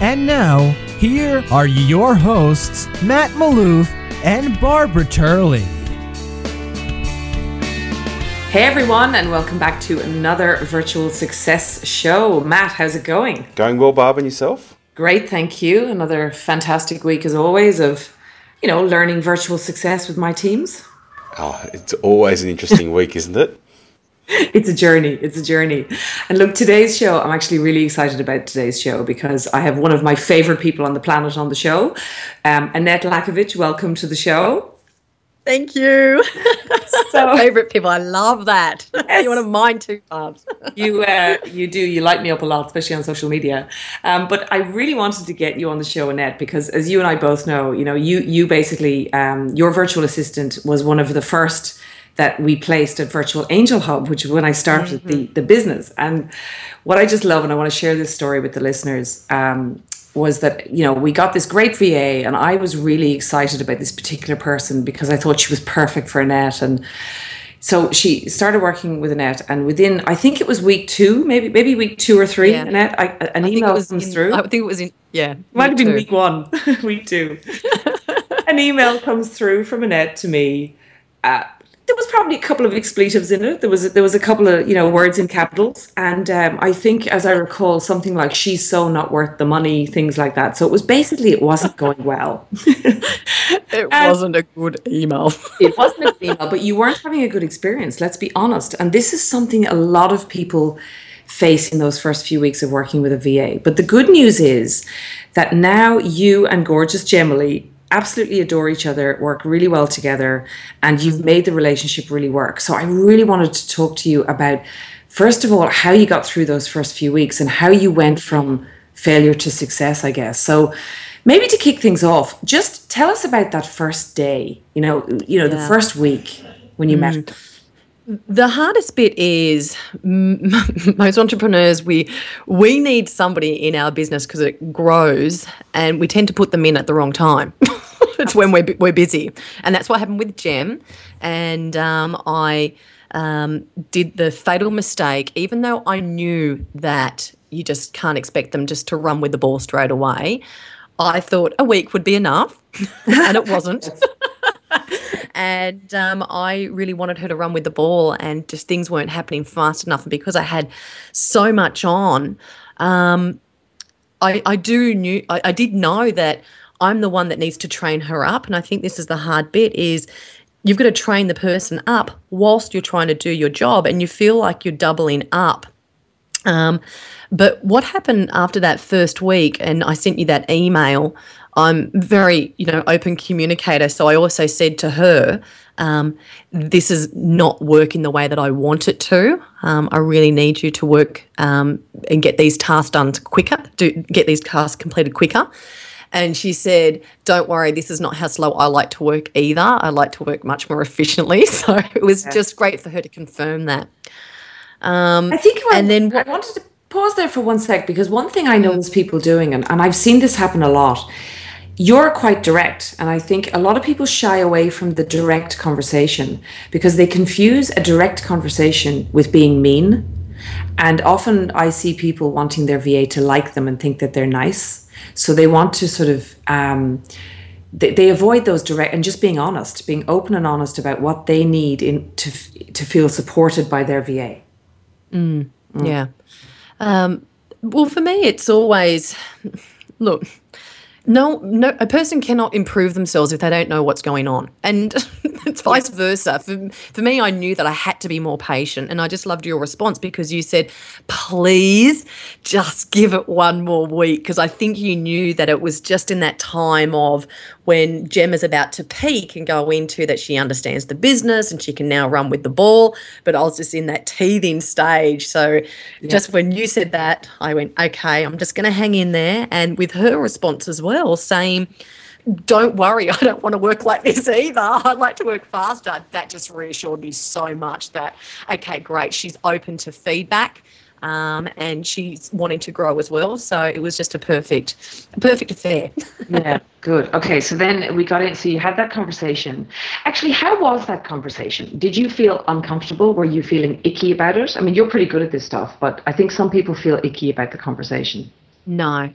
And now, here are your hosts, Matt Maloof and Barbara Turley. Hey everyone, and welcome back to another Virtual Success Show. Matt, how's it going? Going well, Barb, and yourself? Great, thank you. Another fantastic week, as always, of you know learning virtual success with my teams. Oh, it's always an interesting week, isn't it? It's a journey. It's a journey. And look, today's show, I'm actually really excited about today's show because I have one of my favorite people on the planet on the show, um, Annette Lackovic. Welcome to the show. Thank you. So favorite people. I love that. Yes. You're one of mine too, Barbs. you uh, you do you light me up a lot, especially on social media. Um, but I really wanted to get you on the show, Annette, because as you and I both know, you know, you you basically um, your virtual assistant was one of the first that we placed at Virtual Angel Hub, which is when I started the the business. And what I just love, and I want to share this story with the listeners. Um, was that you know we got this great VA and I was really excited about this particular person because I thought she was perfect for Annette and so she started working with Annette and within I think it was week two maybe maybe week two or three Yeah. Annette I, an I email comes in- through I think it was in yeah. might have been two. week one, week two. An email comes through from Annette to me. Uh, there was probably a couple of expletives in it. There was there was a couple of you know words in capitals, and um, I think, as I recall, something like "she's so not worth the money," things like that. So it was basically it wasn't going well. It wasn't a good email. it wasn't a good email, but you weren't having a good experience. Let's be honest. And this is something a lot of people face in those first few weeks of working with a VA. But the good news is that now you and gorgeous Gemily absolutely adore each other, work really well together, and you've made the relationship really work. So I really wanted to talk to you about, first of all, how you got through those first few weeks and how you went from failure to success, I guess. So maybe to kick things off, just tell us about that first day, you know, you know, the first week when you met. Mm. The hardest bit is most entrepreneurs we we need somebody in our business because it grows and we tend to put them in at the wrong time. it's when we're we're busy, and that's what happened with Gem. And um, I um, did the fatal mistake, even though I knew that you just can't expect them just to run with the ball straight away. I thought a week would be enough, and it wasn't and um, I really wanted her to run with the ball, and just things weren't happening fast enough. And because I had so much on, um, I, I do knew I, I did know that I'm the one that needs to train her up, and I think this is the hard bit: is you've got to train the person up whilst you're trying to do your job, and you feel like you're doubling up. Um, but what happened after that first week, and I sent you that email. I'm very, you know, open communicator. So I also said to her, um, "This is not working the way that I want it to. Um, I really need you to work um, and get these tasks done quicker. Do get these tasks completed quicker." And she said, "Don't worry, this is not how slow I like to work either. I like to work much more efficiently." So it was just great for her to confirm that. Um, I think I, And then I wanted to pause there for one sec because one thing I notice people doing, and, and I've seen this happen a lot, you're quite direct. And I think a lot of people shy away from the direct conversation because they confuse a direct conversation with being mean. And often I see people wanting their VA to like them and think that they're nice. So they want to sort of, um, they, they avoid those direct and just being honest, being open and honest about what they need in to, to feel supported by their VA. Yeah. Um, well, for me, it's always look. No, no, a person cannot improve themselves if they don't know what's going on, and it's vice versa. For for me, I knew that I had to be more patient, and I just loved your response because you said, "Please, just give it one more week," because I think you knew that it was just in that time of when Gem is about to peak and go into that she understands the business and she can now run with the ball. But I was just in that teething stage. So just when you said that, I went, okay, I'm just going to hang in there. And with her response as well, saying, don't worry, I don't want to work like this either. I'd like to work faster. That just reassured me so much that, okay, great, she's open to feedback. Um, and she's wanting to grow as well. So it was just a perfect, a perfect affair. yeah, good. Okay, so then we got in. So you had that conversation. Actually, how was that conversation? Did you feel uncomfortable? Were you feeling icky about it? I mean, you're pretty good at this stuff, but I think some people feel icky about the conversation. No,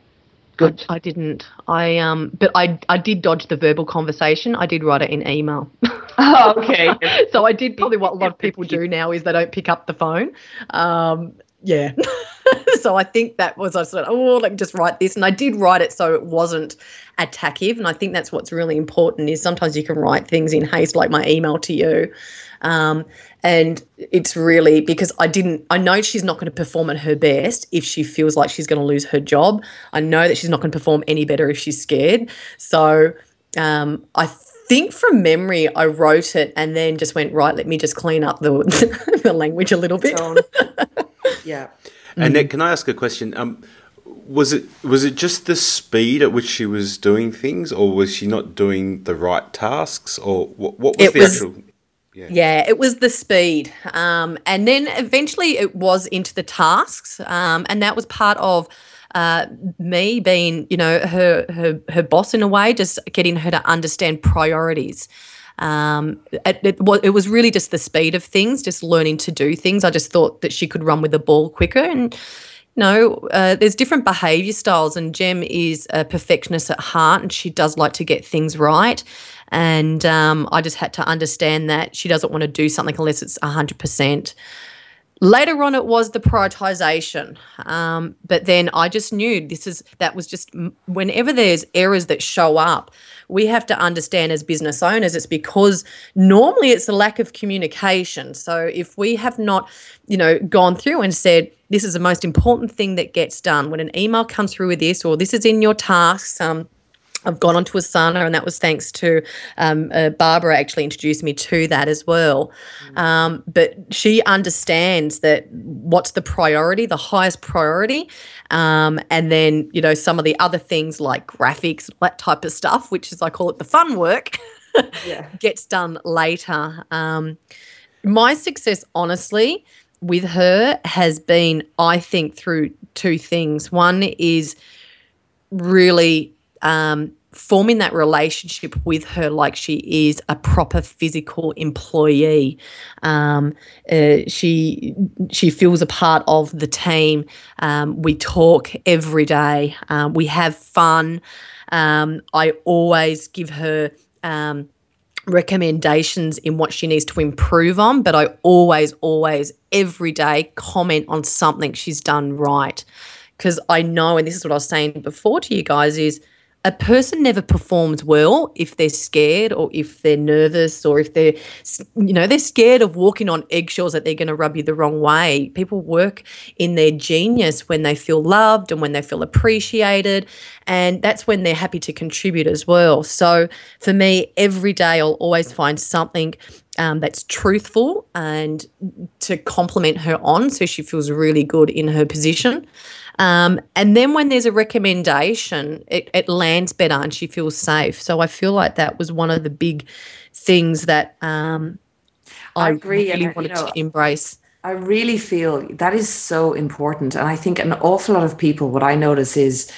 Good. I, I didn't. I um, but I I did dodge the verbal conversation. I did write it in email. Oh, okay. so I did probably what a lot of people do now is they don't pick up the phone. Um, yeah. so I think that was I said, oh, let me just write this, and I did write it so it wasn't attackive, and I think that's what's really important is sometimes you can write things in haste, like my email to you. Um, and it's really because I didn't, I know she's not going to perform at her best if she feels like she's going to lose her job. I know that she's not going to perform any better if she's scared. So um, I think from memory, I wrote it and then just went, right, let me just clean up the, the language a little bit. yeah. Annette, can I ask a question? Um, was it was it just the speed at which she was doing things, or was she not doing the right tasks, or what, what was It the was- actual? Yeah, it was the speed. Um, and then eventually it was into the tasks. Um, and that was part of uh, me being, you know, her, her, her boss in a way, just getting her to understand priorities. Um, it, it, wa- it was really just the speed of things, just learning to do things. I just thought that she could run with the ball quicker. And, know, uh, there's different behavior styles, and Jem is a perfectionist at heart, and she does like to get things right. And um, I just had to understand that she doesn't want to do something unless it's 100%. Later on, it was the prioritization. Um, but then I just knew this is that was just whenever there's errors that show up, we have to understand as business owners it's because normally it's a lack of communication. So if we have not, you know, gone through and said, this is the most important thing that gets done, when an email comes through with this, or this is in your tasks, um, I've gone onto Asana, and that was thanks to um, uh, Barbara actually introduced me to that as well. Um, but she understands that what's the priority, the highest priority, um, and then you know some of the other things like graphics, that type of stuff, which is I call it the fun work, Yeah. gets done later. Um, my success, honestly, with her has been, I think, through two things. One is really um, forming that relationship with her like she is a proper physical employee. Um, uh, she she feels a part of the team. Um, we talk every day. Um, we have fun. Um, I always give her. Um, recommendations in what she needs to improve on, but I always, always, every day comment on something she's done right. Because I know, and this is what I was saying before to you guys, is a person never performs well if they're scared or if they're nervous or if they're you know they're scared of walking on eggshells that they're going to rub you the wrong way. People work in their genius when they feel loved and when they feel appreciated and that's when they're happy to contribute as well. So for me every day i'll always find something um, that's truthful and to compliment her on so she feels really good in her position um, and then when there's a recommendation, it, it lands better and she feels safe. So I feel like that was one of the big things that um, I, I agree, and, really you wanted know, to embrace. I really feel that is so important. And I think an awful lot of people, what I notice is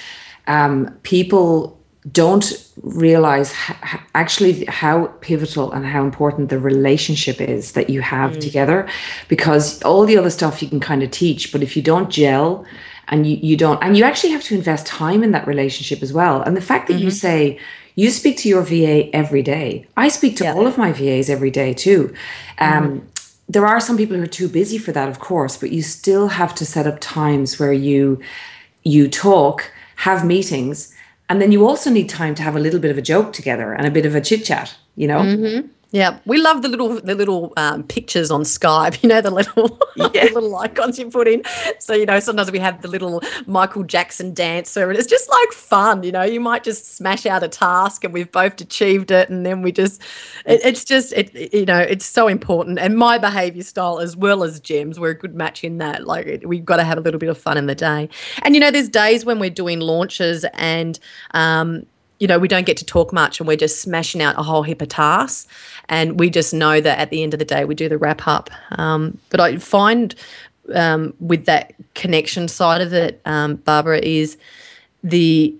um, people don't realize h- h- actually how pivotal and how important the relationship is that you have together because all the other stuff you can kind of teach but if you don't gel and you, you don't and you actually have to invest time in that relationship as well. And the fact that you mm-hmm. say you speak to your va every day. I speak to Yeah. all of my vas every day too. Um, mm-hmm. there are some people who are too busy for that of course but you still have to set up times where you you talk have meetings and then you also need time to have a little bit of a joke together and a bit of a chit chat you know mm-hmm. Yeah, we love the little the little um, pictures on Skype. You know the little Yeah. the little icons you put in. So you know sometimes we have the little Michael Jackson dancer, and it's just like fun. You know, you might just smash out a task, and we've both achieved it, and then we just it, it's just it it- you know it's so important. And my behaviour style as well as Jim's, we're a good match in that. Like it- we've got to have a little bit of fun in the day. And you know, there's days when we're doing launches and um, you know, we don't get to talk much and we're just smashing out a whole heap of tasks. And we just know that at the end of the day, we do the wrap up. Um, but I find um, with that connection side of it, um, Barbara, is the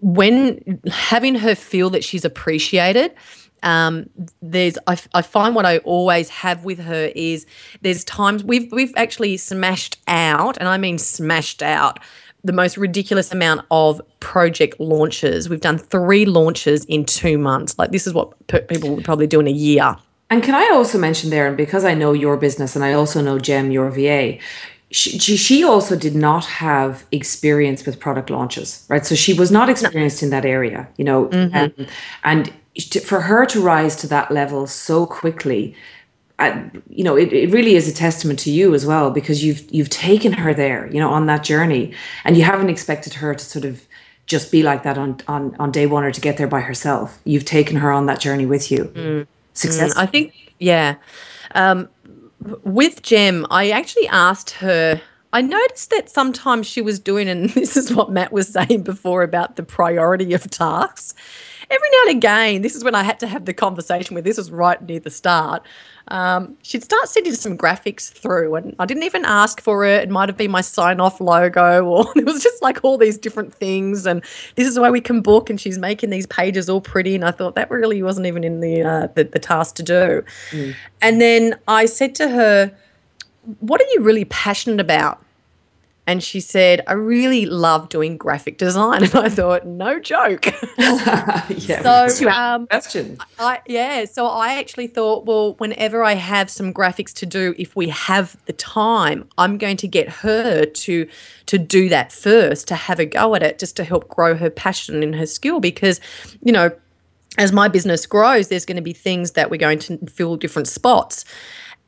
when having her feel that she's appreciated um, there's I, I find what I always have with her is there's times we've we've actually smashed out, and I mean smashed out the most ridiculous amount of project launches. We've done three launches in two months. Like this is what people would probably do in a year. And can I also mention there, and because I know your business and I also know Jem, your VA, she, she also did not have experience with product launches, right? So she was not experienced in that area, you know, mm-hmm. um, and for her to rise to that level so quickly uh, you know it, it really is a testament to you as well because you've you've taken her there you know on that journey and you haven't expected her to sort of just be like that on on, on day one or to get there by herself you've taken her on that journey with you mm. success mm, i think yeah um, with Jem, I actually asked her. I noticed that sometimes she was doing, and this is what Matt was saying before about the priority of tasks every now and again, this is when I had to have the conversation with this was right near the start. Um, she'd start sending some graphics through, and I didn't even ask for it. It might have been my sign off logo, or it was just like all these different things. And this is why we can book. And she's making these pages all pretty. And I thought that really wasn't even in the uh, the, the task to do. Mm. And then I said to her, "What are you really passionate about?" And she said, I really love doing graphic design. And I thought, no joke. yeah. So, um, question. I, yeah. So I actually thought, well, whenever I have some graphics to do, if we have the time, I'm going to get her to to do that first, to have a go at it, just to help grow her passion and her skill. Because, you know, as my business grows, there's going to be things that we're going to fill different spots.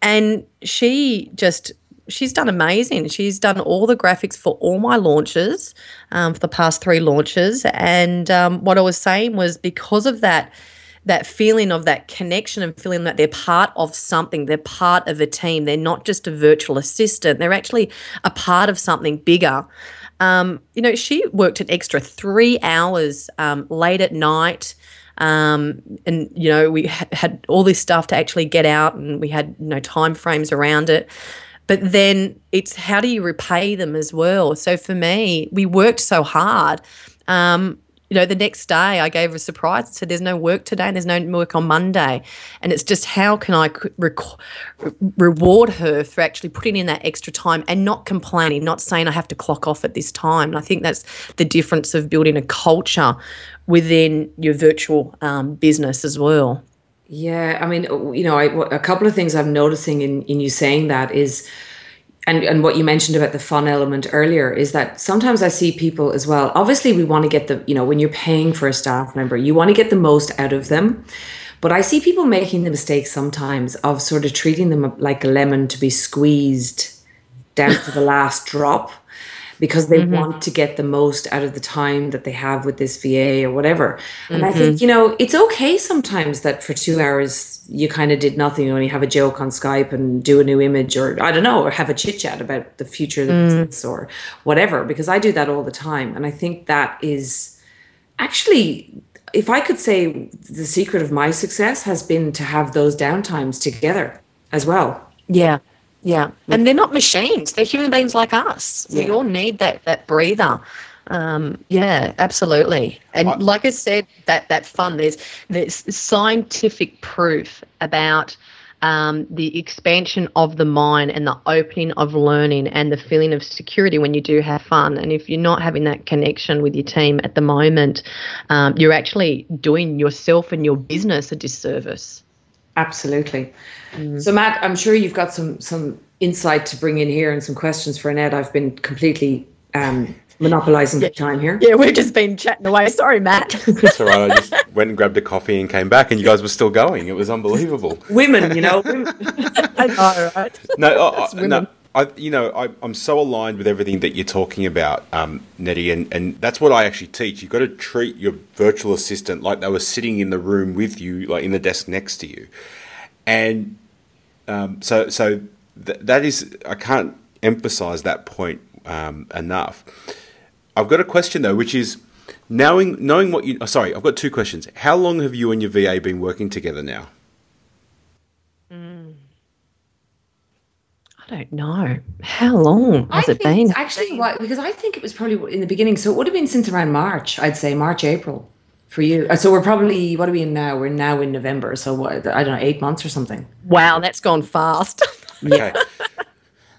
And she just she's done amazing. She's done all the graphics for all my launches um, for the past three launches. And um, what I was saying was because of that, that feeling of that connection and feeling that they're part of something, they're part of a team. They're not just a virtual assistant. They're actually a part of something bigger. Um, you know, she worked an extra three hours um, late at night. Um, and you know we ha- had all this stuff to actually get out and we had you know time frames around it but then it's how do you repay them as well? So for me, we worked so hard. Um, you know, the next day I gave a surprise said, There's no work today and there's no work on Monday. And it's just how can I rec- reward her for actually putting in that extra time and not complaining, not saying I have to clock off at this time. And I think that's the difference of building a culture within your virtual um, business as well. Yeah, I mean, uh, you know, I, a couple of things I'm noticing in, in you saying that is, and, and what you mentioned about the fun element earlier is that sometimes I see people as well. Obviously, we want to get the, you know, when you're paying for a staff member, you want to get the most out of them. But I see people making the mistake sometimes of sort of treating them like a lemon to be squeezed down to the last drop because they mm-hmm. want to get the most out of the time that they have with this VA or whatever. And mm-hmm. I think, mm-hmm. you know, it's okay sometimes that for two hours you kind of did nothing, you only have a joke on Skype and do a new image or I don't know, or have a chit chat about the future of the mm. business or whatever, because I do that all the time. And I think that is actually if I could say the secret of my success has been to have those downtimes together as well. Yeah. Yeah, and they're not machines; they're human beings like us. We yeah. all need that that breather. Um, yeah, absolutely. And I, like I said, that that fun. There's there's scientific proof about um, the expansion of the mind and the opening of learning and the feeling of security when you do have fun. And if you're not having that connection with your team at the moment, um, you're actually doing yourself and your business a disservice. Absolutely. Mm. So, Matt, I'm sure you've got some some insight to bring in here and some questions for Annette. I've been completely um, monopolizing yeah. time here. Yeah, we've just been chatting away. Sorry, Matt. That's all right. I just went and grabbed a coffee and came back, and you guys were still going. It was unbelievable. women, you know. I know, right? No, I, no. I, you know, I, am so aligned with everything that you're talking about, um, Nettie, and, and that's what I actually teach. You've got to treat your virtual assistant like they were sitting in the room with you, like in the desk next to you. And um, so, so th- that is, I can't emphasize that point um, enough. I've got a question though, which is knowing knowing what you. Oh, sorry, I've got two questions. How long have you and your VA been working together now? I don't know. How long has I it been? Actually, what, because I think it was probably in the beginning, so it would have been since around March. I'd say March, April for you. Uh, so we're probably what are we in now? We're now in November. So what? I don't know, eight months or something. Wow, that's gone fast. yeah.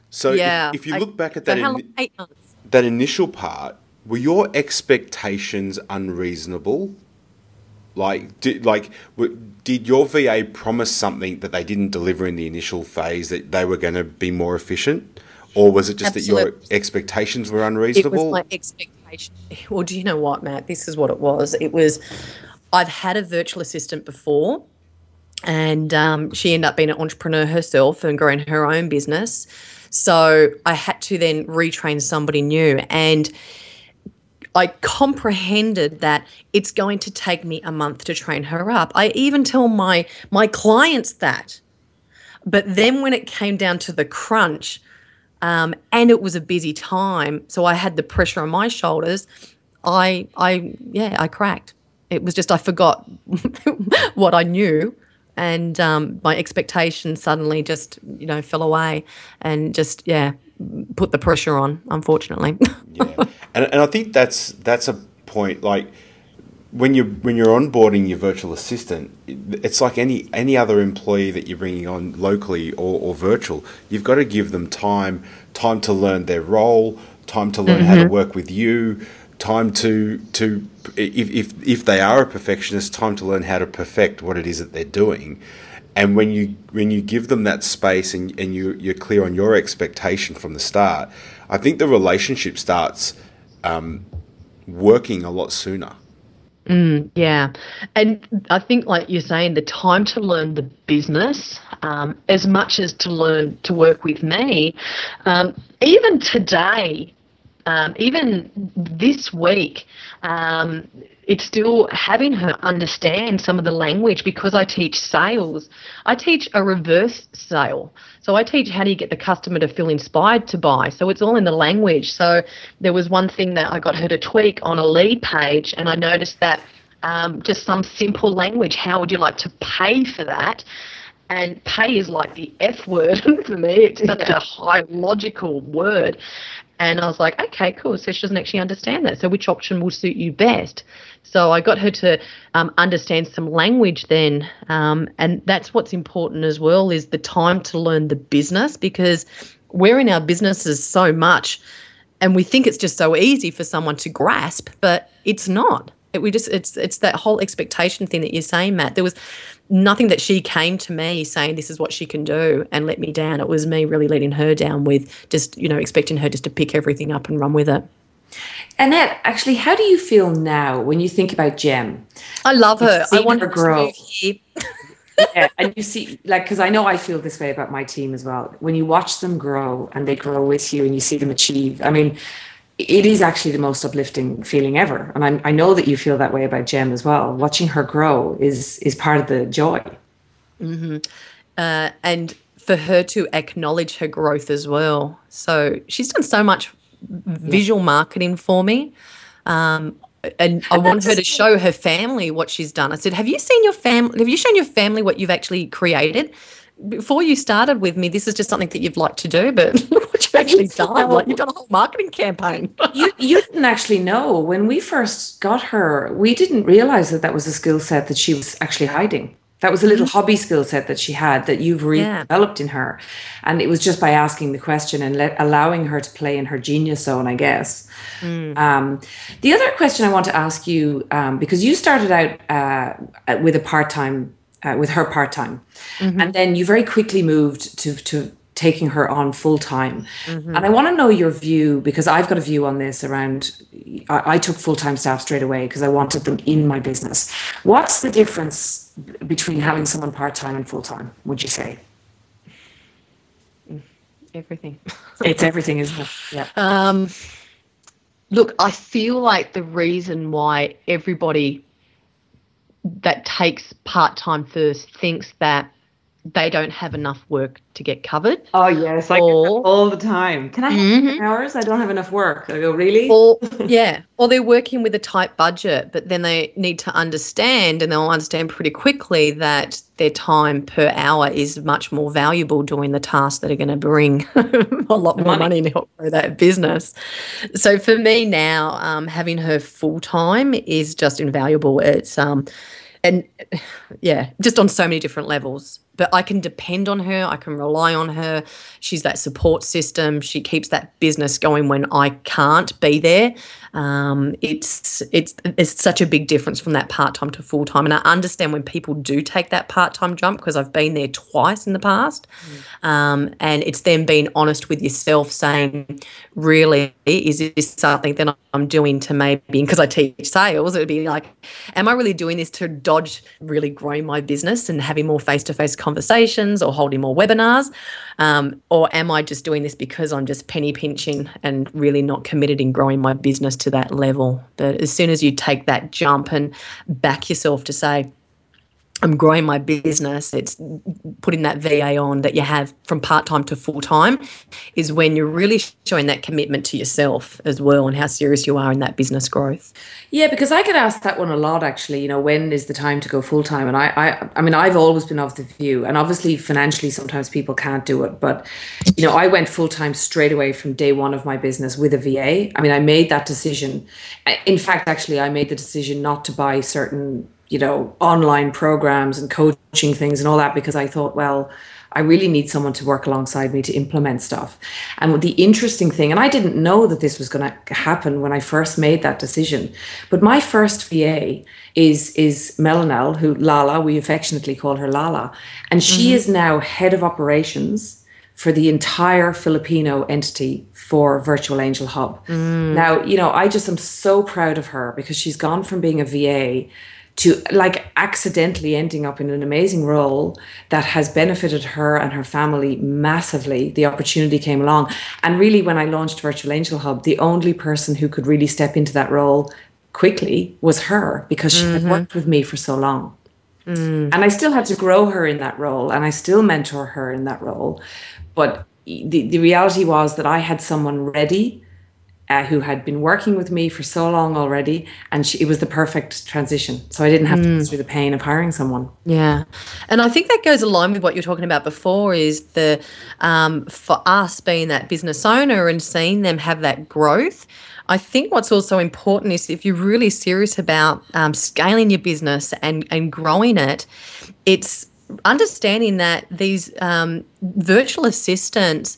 So yeah, if, if you look back at that, in, eight months. that initial part, were your expectations unreasonable? Like, did, like, did your VA promise something that they didn't deliver in the initial phase that they were going to be more efficient, or was it just Absolutely. that your expectations were unreasonable? It was my expectation. Well, do you know what, Matt? This is what it was. It was. I've had a virtual assistant before, and um, she ended up being an entrepreneur herself and growing her own business. So I had to then retrain somebody new, and I comprehended that it's going to take me a month to train her up. I even tell my my clients that. But then when it came down to the crunch, um, and it was a busy time, so I had the pressure on my shoulders. I, I, yeah, I cracked. It was just I forgot what I knew, and um, my expectations suddenly just, you know, fell away, and just yeah, put the pressure on. Unfortunately. yeah and, and I think that's that's a point like when you when you're onboarding your virtual assistant, it's like any any other employee that you're bringing on locally or, or virtual. You've got to give them time time to learn their role, time to learn mm-hmm. how to mm-hmm. work with you, time to to if, if if they are a perfectionist, time to learn how to perfect what it is that they're doing. And when you when you give them that space and, and you you're clear on your expectation from the start, I think the relationship starts um, working a lot sooner. Mm, yeah. And I think, like you're saying, the time to learn the business um, as much as to learn to work with me, um, even today, um, even this week, um, it's still having her understand some of the language because I teach sales. I teach a reverse sale. So I teach how do you get the customer to feel inspired to buy. So it's all in the language. So there was one thing that I got her to tweak on a lead page, and I noticed that um, just some simple language. How would you like to pay for that? And pay is like the F word for me. It's such a high logical word. And I was like, okay, cool. So she doesn't actually understand that. So which option will suit you best? So I got her to um, understand some language then, um, and that's what's important as well is the time to learn the business because we're in our businesses so much, and we think it's just so easy for someone to grasp, but it's not. It, we just it's it's that whole expectation thing that you're saying, Matt. There was nothing that she came to me saying this is what she can do and let me down. It was me really letting her down with just, you know, expecting her just to pick everything up and run with it. Annette, actually, how do you feel now when you think about Jem? I love her. I want her to grow. yeah, and you see, like, because I know I feel this way about my team as well. When you watch them grow and they grow with you and you see them achieve, I mean, it is actually the most uplifting feeling ever. And I, I know that you feel that way about Jem as well. Watching her grow is is part of the joy. Mm-hmm. Uh, and for her to acknowledge her growth as well. So she's done so much visual marketing for me. Um, and I want her to show her family what she's done. I said, "Have you seen your family? Have you shown your family what you've actually created?" Before you started with me, this is just something that you've liked to do, but what you've actually done, like you've done a whole marketing campaign. you you didn't actually know when we first got her. We didn't realize that that was a skill set that she was actually hiding. That was a little mm-hmm. hobby skill set that she had that you've really yeah. developed in her. And it was just by asking the question and let, allowing her to play in her genius zone, I guess. Mm. Um, the other question I want to ask you, um, because you started out uh, with a part time, uh, with her part time, mm-hmm. and then you very quickly moved to, to taking her on full time. Mm-hmm. And I want to know your view because I've got a view on this around. I, I took full time staff straight away because I wanted them in my business. What's the difference between having someone part time and full time? Would you say? Everything. it's everything, isn't it? Yeah. Um, look, I feel like the reason why everybody that takes part time first thinks that they don't have enough work to get covered. Oh yes, I or, all the time. Can I have mm-hmm. hours? I don't have enough work. I go really. Or yeah, or they're working with a tight budget, but then they need to understand, and they'll understand pretty quickly that their time per hour is much more valuable doing the tasks that are going to bring a lot more money. money to help grow that business. So for me now, um, having her full time is just invaluable. It's um, and yeah, just on so many different levels but I can depend on her. I can rely on her. She's that support system. She keeps that business going when I can't be there. Um, it's it's it's such a big difference from that part time to full time, and I understand when people do take that part time jump because I've been there twice in the past, mm. um, and it's then being honest with yourself, saying, really, is this something that I'm doing to maybe because I teach sales, it would be like, am I really doing this to dodge really growing my business and having more face to face conversations or holding more webinars? Um, or am I just doing this because I'm just penny pinching and really not committed in growing my business to that level? But as soon as you take that jump and back yourself to say, I'm growing my business, it's putting that VA on that you have from part time to full time is when you're really showing that commitment to yourself as well and how serious you are in that business growth. Yeah, because I get asked that one a lot actually, you know, when is the time to go full time? And I, I I mean I've always been of the view, and obviously financially sometimes people can't do it, but you know, I went full time straight away from day one of my business with a VA. I mean, I made that decision. In fact, actually I made the decision not to buy certain you know, online programs and coaching things and all that because I thought, well, I really need someone to work alongside me to implement stuff. And the interesting thing, and I didn't know that this was going to happen when I first made that decision, but my first VA is is Melanel, who Lala, we affectionately call her Lala, and she mm-hmm. is now head of operations for the entire Filipino entity for Virtual Angel Hub. Mm. Now, you know, I just am so proud of her because she's gone from being a VA to like accidentally ending up in an amazing role that has benefited her and her family massively. The opportunity came along. And really, when I launched Virtual Angel Hub, the only person who could really step into that role quickly was her because she mm-hmm. had worked with me for so long. Mm. And I still had to grow her in that role and I still mentor her in that role. But the, the reality was that I had someone ready uh, who had been working with me for so long already, and she, it was the perfect transition. So I didn't have mm. to go through the pain of hiring someone. Yeah, and I think that goes along with what you're talking about before. Is the um, for us being that business owner and seeing them have that growth. I think what's also important is if you're really serious about um, scaling your business and and growing it, it's understanding that these um, virtual assistants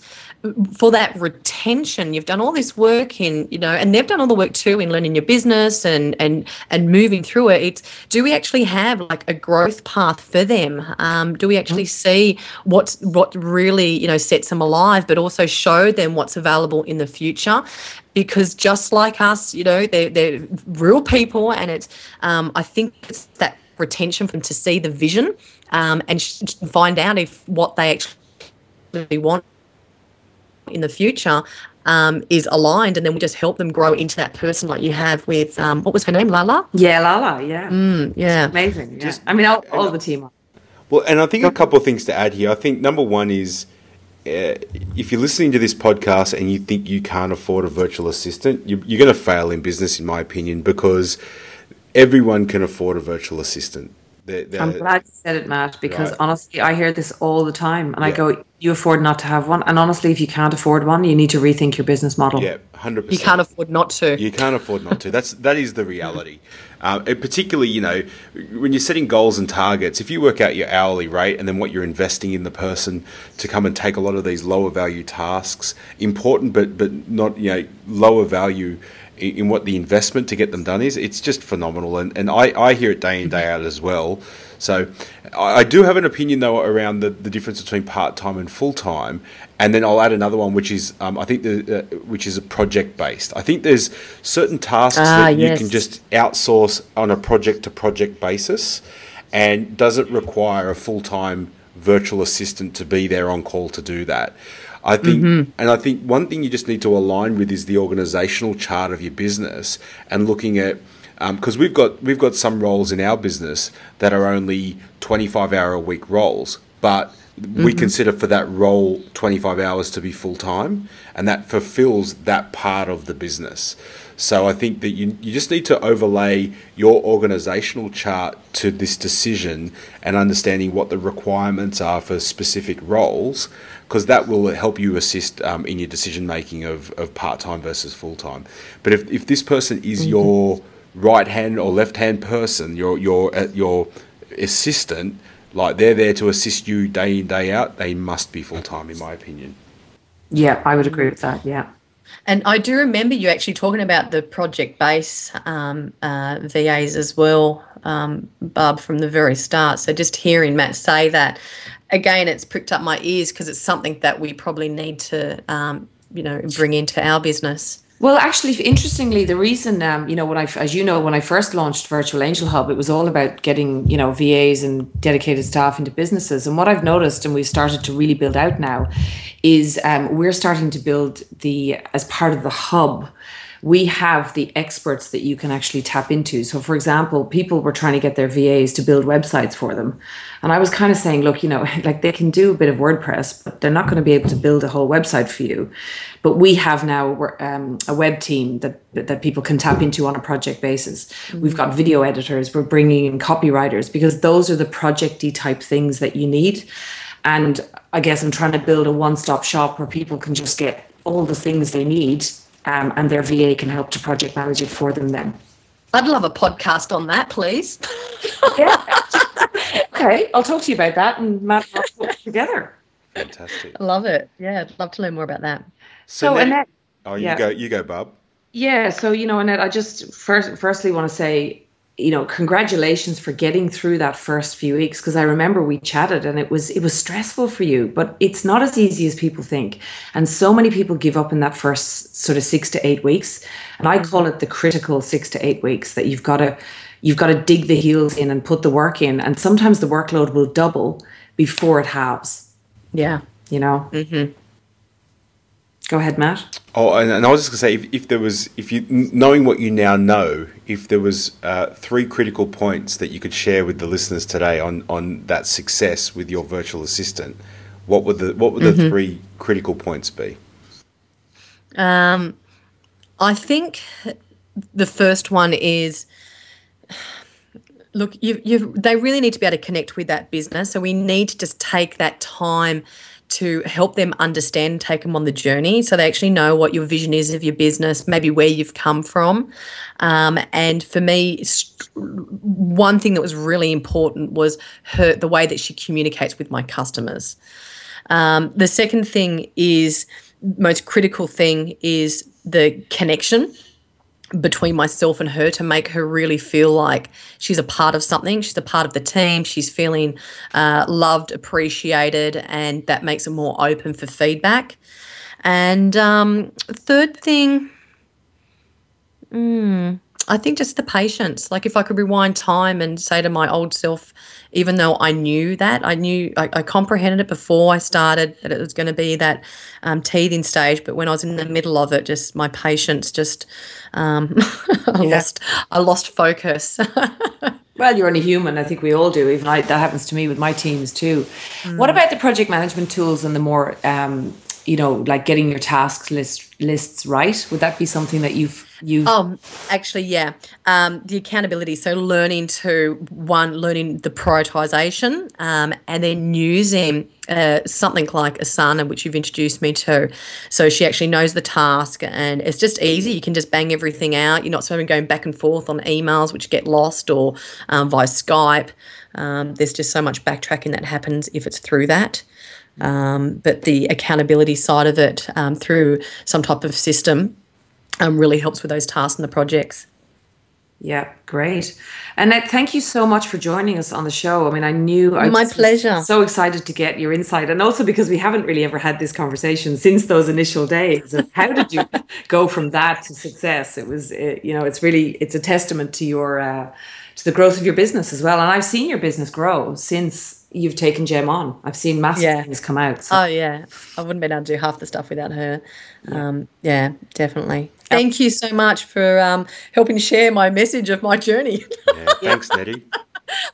for that retention you've done all this work in you know and they've done all the work too in learning your business and and and moving through it. It's do we actually have like a growth path for them? Um, do we actually see what's what really you know sets them alive but also show them what's available in the future? Because just like us you know they're, they're real people and it's um, i think it's that retention for them to see the vision um, and find out if what they actually want in the future um, is aligned, and then we just help them grow into that person, like you have with um, what was her name, Lala? Yeah, Lala. Yeah, mm, yeah, it's amazing. Yeah. Just, I mean, all, all the team. Well, and I think a couple of things to add here. I think number one is. Uh, if you're listening to this podcast and you think you can't afford a virtual assistant, you, you're going to fail in business, in my opinion, because everyone can afford a virtual assistant. They're, they're, I'm glad you said it, Matt, because right. honestly, I hear this all the time, and yeah. I go, "You afford not to have one." And honestly, if you can't afford one, you need to rethink your business model. Yeah, hundred percent. You can't afford not to. You can't afford not to. That's that is the reality. Uh, particularly, you know, when you're setting goals and targets, if you work out your hourly rate and then what you're investing in the person to come and take a lot of these lower value tasks, important but but not you know lower value in what the investment to get them done is, it's just phenomenal. And, and I, I hear it day in, day out as well. So I, do have an opinion, though, around the, the difference between part time and full time. And then I'll add another one, which is um, I think the uh, which is a project based. I think there's certain tasks ah, that yes. you can just outsource on a project to project basis, and does it require a full time virtual assistant to be there on call to do that? I think, mm-hmm. and I think one thing you just need to align with is the organizational chart of your business and looking at because um, we've got we've got some roles in our business that are only 25 hour a week roles but we mm-hmm. consider for that role 25 hours to be full time, and that fulfills that part of the business. So I think that you, you just need to overlay your organizational chart to this decision and understanding what the requirements are for specific roles, because that will help you assist um, in your decision making of, of part time versus full time. But if, if this person is mm-hmm. your right hand or left hand person, your your uh, your assistant, like they're there to assist you day in day out, they must be full time, in my opinion. Yeah, I would agree with that. Yeah. And I do remember you actually talking about the project base um, uh, VAs as well, um, Barb, from the very start. So just hearing Matt say that, again, it's pricked up my ears because it's something that we probably need to, um, you know, bring into our business. Well, actually, interestingly, the reason, um, you know, when I, as you know, when I first launched Virtual Angel Hub, it was all about getting, you know, VAs and dedicated staff into businesses. And what I've noticed, and we've started to really build out now, is um, we're starting to build the as part of the hub we have the experts that you can actually tap into. So, for example, people were trying to get their VAs to build websites for them. And I was kind of saying, look, you know, like they can do a bit of WordPress, but they're not going to be able to build a whole website for you. But we have now um, a web team that that people can tap into on a project basis. Mm-hmm. We've got video editors. We're bringing in copywriters because those are the projecty type things that you need. And I guess I'm trying to build a one stop shop where people can just get all the things they need um, and their VA can help to project manage it for them then. I'd love a podcast on that, please. yeah. okay, I'll talk to you about that and Matt and I'll talk together. Fantastic. I love it. Yeah, I'd love to learn more about that. So, so Annette, oh, you yeah. go, you go, Barb. Yeah. So you know, Annette, I just first, firstly want to say you know congratulations for getting through that first few weeks because i remember we chatted and it was it was stressful for you but it's not as easy as people think. And so many people give up in that first sort of 6 to 8 weeks. And i call it the critical 6 to 8 weeks that you've got to you've got to dig the heels in and put the work in. And sometimes the workload will double before it halves. Yeah. You know? Mm-hmm. Go ahead, Matt. Oh, and, and I was just going to say, if, if there was, if you knowing what you now know, if there was uh, three critical points that you could share with the listeners today on on that success with your virtual assistant, what would the what would the mm-hmm. three critical points be? Um, I think the first one is look you you they really need to be able to connect with that business so we need to just take that time to help them understand, take them on the journey so they actually know what your vision is of your business, maybe where you've come from. Um, and for me, one thing that was really important was her the way that she communicates with my customers. Um, the second thing is most critical thing is the connection between myself and her to make her really feel like she's a part of something. She's a part of the team. She's feeling uh, loved, appreciated, and that makes her more open for feedback. And um, third thing, mm, I think just the patience. Like if I could rewind time and say to my old self, even though I knew that, I knew I, I comprehended it before I started that it was going to be that um, teething stage. But when I was in the middle of it, just my patience just um, I yeah. lost I lost focus. well, you're only human. I think we all do. Even I, that happens to me with my teams too. Mm. What about the project management tools and the more um, you know, like getting your tasks list lists right? Would that be something that you've you um actually yeah. Um the accountability so learning to one learning the prioritization um and then using uh, something like asana which you've introduced me to. So she actually knows the task and it's just easy. You can just bang everything out. You're not sort of going back and forth on emails which get lost or um, via skype. Um, there's just so much backtracking that happens if it's through that. Um, but the accountability side of it um, through some type of system um, really helps with those tasks and the projects. Yeah, great. Annette, thank you so much for joining us on the show. I mean, I knew I my pleasure. So excited to get your insight, and also because we haven't really ever had this conversation since those initial days. Of how did you go from that to success? It was, it, you know, it's really it's a testament to your uh, to the growth of your business as well. And I've seen your business grow since you've taken Jem on. I've seen massive yeah. things come out. So. Oh yeah, I wouldn't be able to do half the stuff without her. Yeah, um, yeah definitely. Thank you so much for um, helping share my message of my journey. Yeah, thanks, Nettie.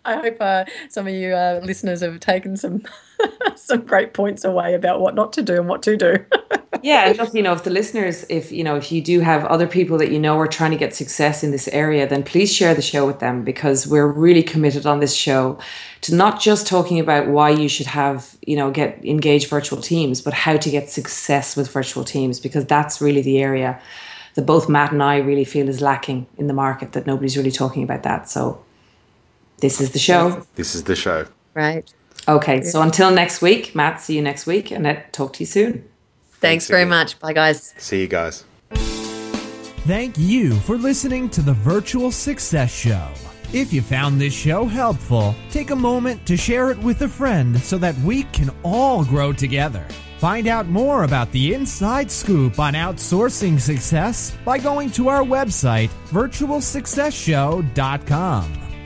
I hope uh, some of you uh, listeners have taken some some great points away about what not to do and what to do. yeah, and look, you know, if the listeners, if you know, if you do have other people that you know are trying to get success in this area, then please share the show with them because we're really committed on this show to not just talking about why you should have, you know, get engaged virtual teams, but how to get success with virtual teams because that's really the area that both Matt and I really feel is lacking in the market that nobody's really talking about that. So this is the show. This is the show. Right. Okay. So until next week, Matt, see you next week and I'll talk to you soon. Thanks, Thanks very again. much. Bye, guys. See you guys. Thank you for listening to the Virtual Success Show. If you found this show helpful, take a moment to share it with a friend so that we can all grow together. Find out more about the inside scoop on outsourcing success by going to our website, virtualsuccessshow.com.